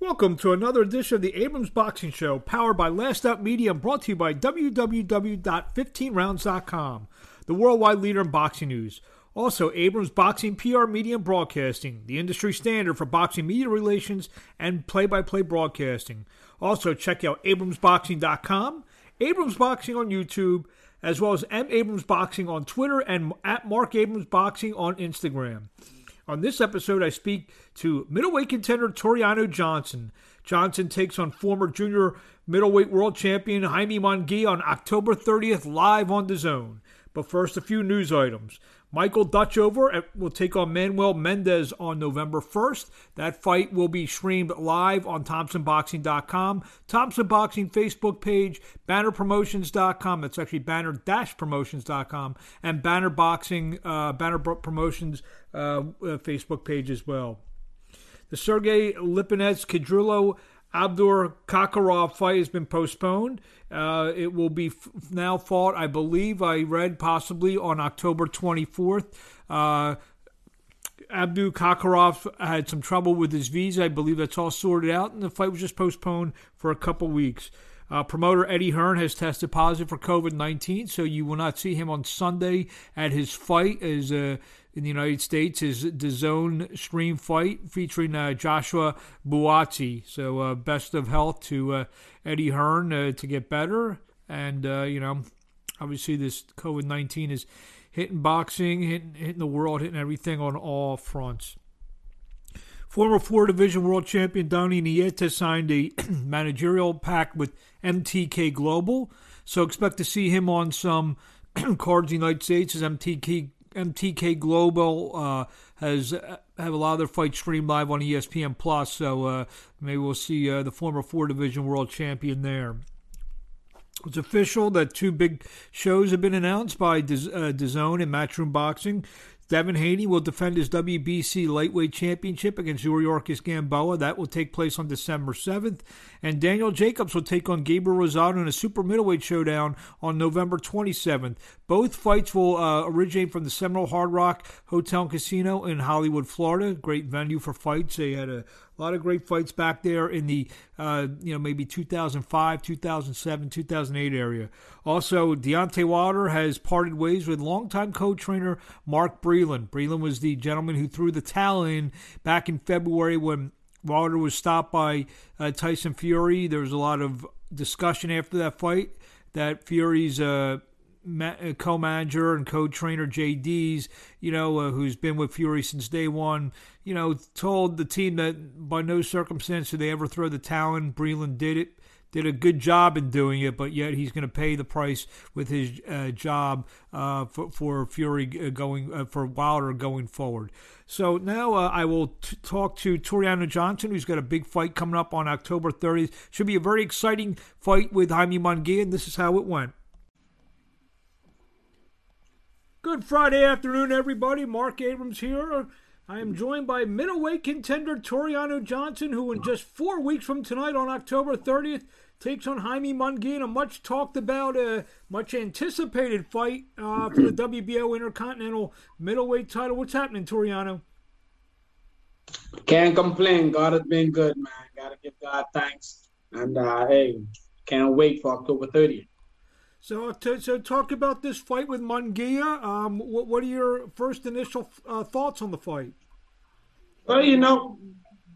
Welcome to another edition of the Abrams Boxing Show, powered by Last Out Media and brought to you by www.15rounds.com, the worldwide leader in boxing news. Also, Abrams Boxing PR Media and Broadcasting, the industry standard for boxing media relations and play by play broadcasting. Also, check out abramsboxing.com, Abrams Boxing on YouTube, as well as M. Abrams Boxing on Twitter and at Marc Abrams Boxing on Instagram. On this episode, I speak to middleweight contender Tureano Johnson. Johnson takes on former junior middleweight world champion Jaime Munguia on October 30th live on DAZN. But first, a few news items. Michael Dutchover will take on Manuel Mendez on November 1st. That fight will be streamed live on ThompsonBoxing.com, Thompson Boxing Facebook page, BannerPromotions.com. That's actually Banner-Promotions.com and Banner Boxing, uh, Banner Promotions uh, uh, Facebook page as well. The Sergey Lipinets Kudratillo Abdur Kakarov fight has been postponed. Uh, it will be f- now fought, I believe, I read possibly on October 24th. Uh, Abdukakhorov had some trouble with his visa. I believe that's all sorted out, and the fight was just postponed for a couple weeks. Uh, promoter Eddie Hearn has tested positive for COVID 19, so you will not see him on Sunday at his fight as uh, in the United States his Zone Stream fight featuring uh, Joshua Buatsi. So uh, best of health to uh, Eddie Hearn uh, to get better. And, you know, obviously this COVID 19 is hitting boxing, hitting, hitting the world, hitting everything on all fronts. Former four division world champion Donnie Nietes signed a managerial pact with MTK Global. So expect to see him on some cards in the United States as MTK MTK Global uh, has uh, have a lot of their fights streamed live on ESPN Plus, so uh, maybe we'll see uh, the former four division world champion there. It's official that two big shows have been announced by DAZN and Matchroom Boxing. Devin Haney will defend his WBC lightweight championship against Yuriorkis Gamboa. That will take place on December 7th. And Daniel Jacobs will take on Gabriel Rosado in a super middleweight showdown on November 27th. Both fights will uh, originate from the Seminole Hard Rock Hotel and Casino in Hollywood, Florida. Great venue for fights. They had a a lot of great fights back there in the, uh, you know, maybe 2005, 2007, 2008 area. Also, Deontay Wilder has parted ways with longtime co-trainer Mark Breland. Breland was the gentleman who threw the towel in back in February when Wilder was stopped by uh, Tyson Fury. There was a lot of discussion after that fight that Fury's uh, co-manager and co-trainer JD's, you know, uh, who's been with Fury since day one, you know, told the team that by no circumstance did they ever throw the in. Breland did it, did a good job in doing it, but yet he's going to pay the price with his uh, job uh, for, for Fury uh, going uh, for Wilder going forward. So now I will t- talk to Tureano Johnson, who's got a big fight coming up on October 30th. Should be a very exciting fight with Jaime Munguia, and this is how it went. Good Friday afternoon, everybody. Marc Abrams here. I am joined by middleweight contender Tureano Johnson, who in just four weeks from tonight on October 30th takes on Jaime Munguia in a much talked about, uh, much anticipated fight uh, for the WBO Intercontinental middleweight title. What's happening, Tureano? Can't complain. God has been good, man. Gotta give God thanks. And uh, hey, can't wait for October 30th. So, to, so talk about this fight with Munguia. Um, what, what are your first initial uh, thoughts on the fight? Well, you know,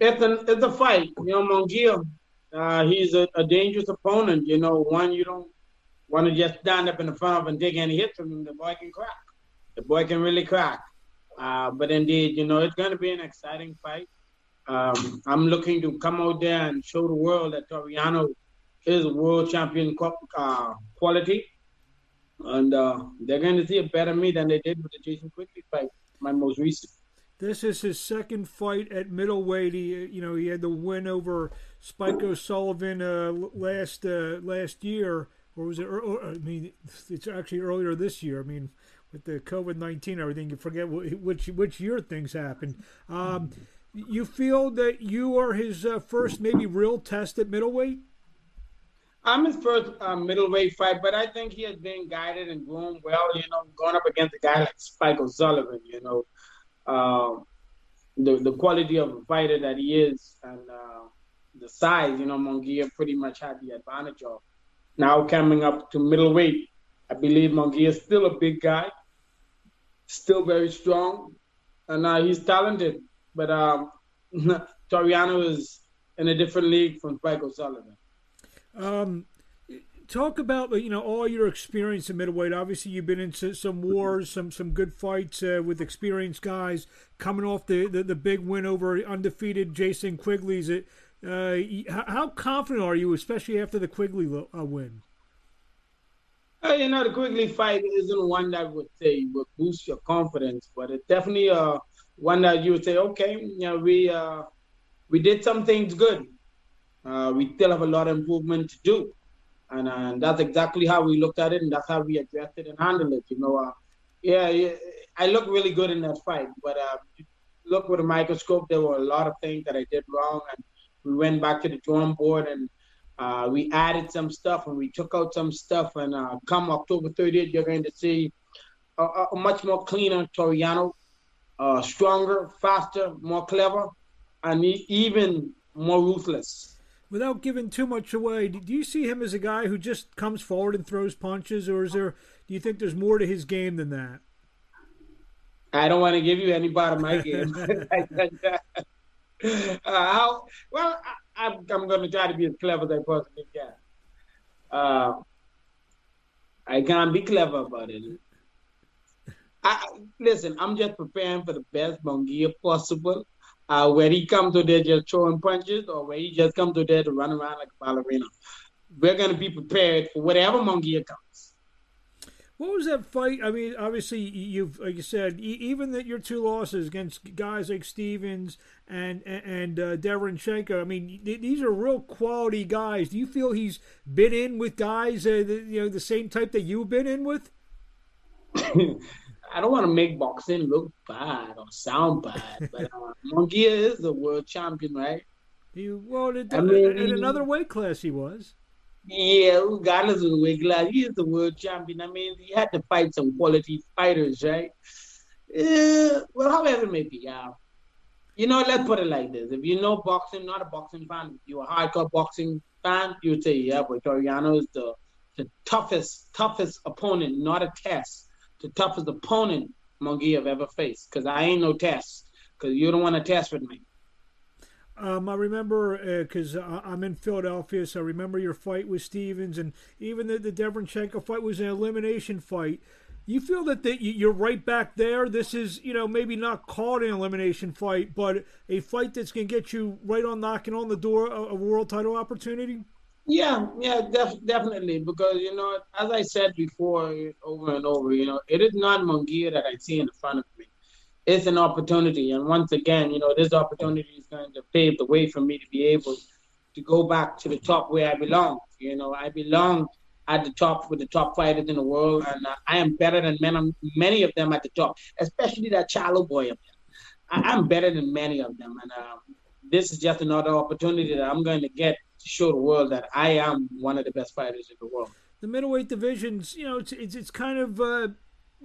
it's a, it's a fight. You know, Munguia, uh, he's a, a, dangerous opponent. You know, one you don't want to just stand up in the front of and take any hits from him. The boy can crack. The boy can really crack. Uh, but indeed, you know, it's going to be an exciting fight. Um, I'm looking to come out there and show the world that Tureano is world champion uh, quality, and uh, they're going to see a better me than they did with the Jason Quigley fight, my most recent. This is his second fight at middleweight. He, you know, he had the win over Spike O'Sullivan uh, last uh, last year, or was it? I mean, it's actually earlier this year. I mean, with the COVID nineteen, everything you forget which which year things happened. Um, you feel that you are his uh, first maybe real test at middleweight? I'm his first uh, middleweight fight, but I think he has been guided and groomed well. You know, going up against a guy like Spike O'Sullivan. You know, uh, the the quality of a fighter that he is, and uh, the size, you know, Munguia pretty much had the advantage of. Now coming up to middleweight, I believe Munguia is still a big guy, still very strong, and uh, he's talented. But um, Tureano is in a different league from Spike O'Sullivan. Um, talk about you know all your experience in middleweight. Obviously, you've been into some wars, some some good fights uh, with experienced guys. Coming off the, the, the big win over undefeated Jason Quigley's, it uh, how confident are you, especially after the Quigley uh, win? Uh, you know, the Quigley fight isn't one that would say would boost your confidence, but it's definitely uh, one that you would say, okay, you know, we uh, we did some things good. Uh, we still have a lot of improvement to do, and, uh, and that's exactly how we looked at it, and that's how we addressed it and handled it. You know, uh, yeah, I looked really good in that fight, but uh, look with a microscope, there were a lot of things that I did wrong, and we went back to the drawing board and uh, we added some stuff and we took out some stuff. And come October 30th, you're going to see a, a much more cleaner Tureano, stronger, faster, more clever, and even more ruthless. Without giving too much away, do you see him as a guy who just comes forward and throws punches, or is there? Do you think there's more to his game than that? I don't want to give you any part of my game. uh, how, well, I, am going to try to be as clever as I possibly can. Uh, I can't be clever about it. I, listen, I'm just preparing for the best Munguia possible. Uh, where he come to there just throwing punches, or where he just come to there to run around like a ballerina. We're going to be prepared for whatever Munguia comes. What was that fight? I mean, obviously, you've like you said, even that your two losses against guys like Stevens and and uh, Derevyanchenko. I mean, these are real quality guys. Do you feel he's been in with guys, uh, the, you know, the same type that you've been in with? I don't want to make boxing look bad or sound bad, but uh, Munguia is the world champion, right? He well, it, I mean, in another weight class, he was. Yeah, regardless of the weight class, he is the world champion. I mean, he had to fight some quality fighters, right? Uh, well, however it may be, yeah. You know, let's put it like this: if you know boxing, not a boxing fan, if you're a hardcore boxing fan, you would say, yeah, but Tureano is the the toughest, toughest opponent, not a test, the toughest opponent Munguia have ever faced. Because I ain't no test. Because you don't want to test with me. Um, I remember because uh, I'm in Philadelphia, so I remember your fight with Stevens, and even the, the Derevyanchenko fight was an elimination fight. You feel that the, you're right back there. This is, you know, maybe not called an elimination fight, but a fight that's going to get you right on knocking on the door of a world title opportunity. Yeah, yeah, def- definitely. Because you know, as I said before, over and over, you know, it is not Munguia that I see in front of me it's an opportunity. And once again, you know, this opportunity is going to pave the way for me to be able to go back to the top where I belong. You know, I belong at the top with the top fighters in the world, and uh, I am better than many, of them at the top, especially that Charlo boy. I, am better than many of them, and uh, this is just another opportunity that I'm going to get show the world that I am one of the best fighters in the world. The middleweight divisions, you know, it's it's, it's kind of. Uh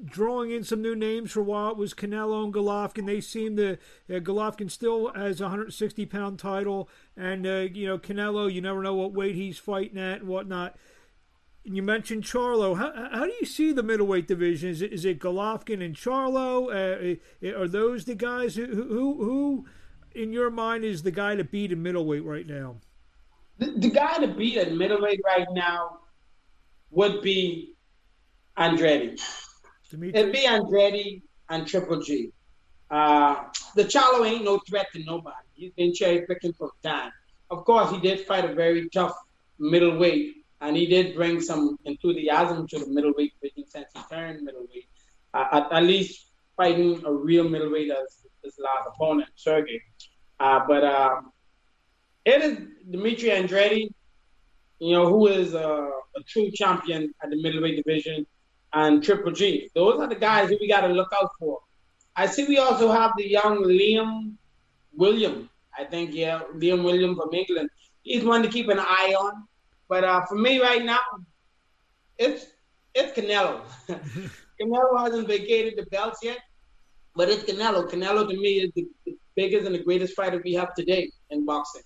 drawing in some new names for a while. It was Canelo and Golovkin. They seem to uh, Golovkin still has a 160 pound title, and uh, you know Canelo. You never know what weight he's fighting at and whatnot. And you mentioned Charlo. How, how do you see the middleweight division? Is it, is it Golovkin and Charlo? Uh, are those the guys who, who who in your mind is the guy to beat in middleweight right now? The, the guy to beat at middleweight right now would be Andrade. Demetrius? It'd be Andrade and Triple G. Uh, the Charlo ain't no threat to nobody. He's been cherry picking for time. Of course, he did fight a very tough middleweight, and he did bring some enthusiasm to the middleweight division since he turned middleweight. Uh, at, at, least fighting a real middleweight as his last opponent, Sergey. Uh, but uh, it is Demetrius Andrade, you know, who is a true champion at the middleweight division and Triple G. Those are the guys that we got to look out for. I see we also have the young Liam William. I think, yeah, Liam William from England. He's one to keep an eye on. But uh, for me right now, it's it's Canelo. Canelo hasn't vacated the belts yet, but it's Canelo. Canelo to me is the, the biggest and the greatest fighter we have today in boxing.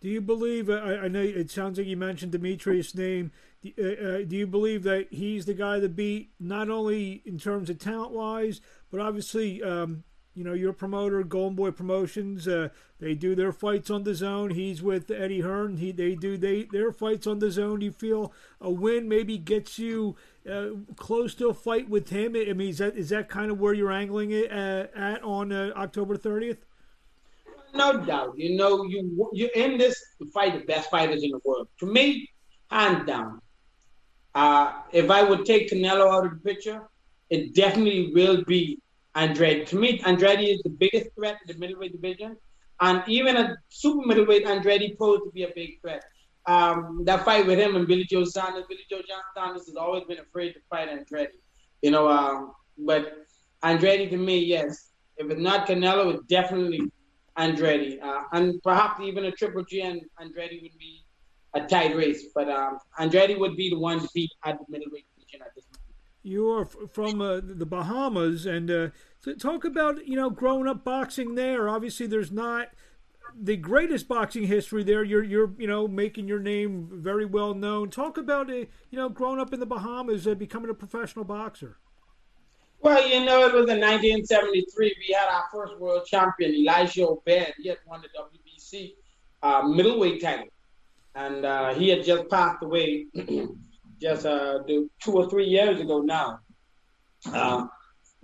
Do you believe? I, I know it sounds like you mentioned Demetrius' name. Do, uh, uh, do you believe that he's the guy to beat, not only in terms of talent wise, but obviously, um, you know, your promoter, Golden Boy Promotions, uh, they do their fights on DAZN. He's with Eddie Hearn. He they do they their fights on DAZN. Do you feel a win maybe gets you uh, close to a fight with him? I mean, is that is that kind of where you're angling it uh, at on uh, October 30th? No doubt. You know, you you in this to fight the best fighters in the world. To me, hands down. Uh, if I would take Canelo out of the picture, it definitely will be Andrade. To me, Andrade is the biggest threat in the middleweight division, and even a super middleweight Andrade posed to be a big threat. Um, that fight with him and Billy Joe Saunders, Billy Joe Saunders has always been afraid to fight Andrade. You know, um, but Andrade to me, yes. If it's not Canelo, it's definitely Andrade, uh, and perhaps even a Triple G and Andrade would be a tight race. But um, Andrade would be the one to beat at the middleweight division at this moment. You are from uh, the Bahamas, and uh, talk about you know growing up boxing there. Obviously, there's not the greatest boxing history there. You're you're you know making your name very well known. Talk about uh, you know growing up in the Bahamas, uh, becoming a professional boxer. Well, you know, it was in 1973. We had our first world champion, Elijah Obed. He had won the WBC uh, middleweight title, and uh, he had just passed away just uh, two or three years ago now. Uh,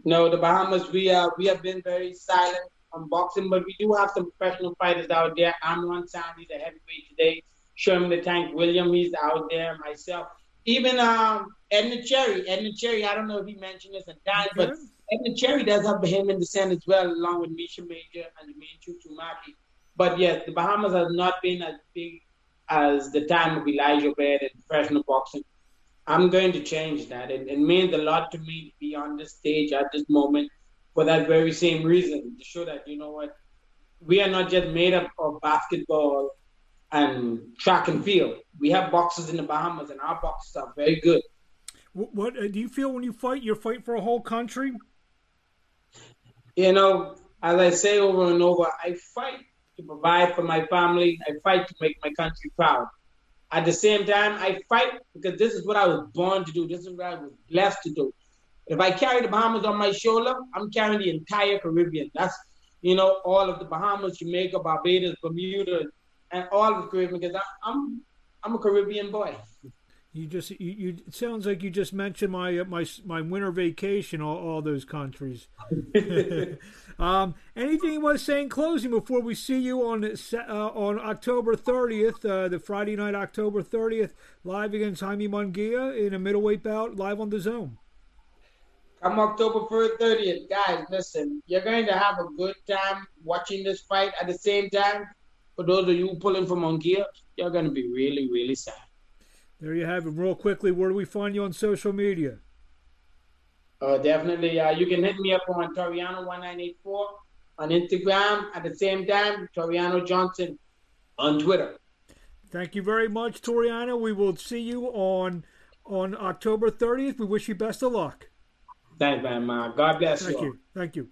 no, the Bahamas, we uh, we have been very silent on boxing, but we do have some professional fighters out there. Amron he's a heavyweight today. Sherman the Tank William, he's out there. Myself, even um, Edner Cherry. Edner Cherry, I don't know if he mentioned this at times, but Edner Cherry does have him in the scent as well, along with Misha Major and the main Chuchumaki. But yes, the Bahamas has not been as big as the time of Elijah Obed in professional boxing. I'm going to change that. It, it means a lot to me to be on this stage at this moment for that very same reason to show that, you know what, we are not just made up of basketball and track and field. We have boxers in the Bahamas, and our boxers are very good. What, what uh, do you feel when you fight? You're fighting for a whole country. You know, as I say over and over, I fight to provide for my family. I fight to make my country proud. At the same time, I fight because this is what I was born to do. This is what I was blessed to do. If I carry the Bahamas on my shoulder, I'm carrying the entire Caribbean. That's you know all of the Bahamas, Jamaica, Barbados, Bermuda, and all of the Caribbean because I, I'm I'm a Caribbean boy. You just you, you it sounds like you just mentioned my uh, my my winter vacation all, all those countries. um, anything you want to say in closing before we see you on uh, on October 30th, uh, the Friday night October 30th, live against Jaime Munguia in a middleweight bout, live on DAZN. Come October 30th, guys. Listen, you're going to have a good time watching this fight. At the same time, for those of you pulling for Munguia, you're going to be really, really sad. There you have it. Real quickly, where do we find you on social media? Uh, definitely. Uh, you can hit me up on Toriano1984 on Instagram. At the same time, Tureano Johnson on Twitter. Thank you very much, Tureano. We will see you on on October 30th. We wish you best of luck. Thanks, man. God bless Thank you. you. Thank you.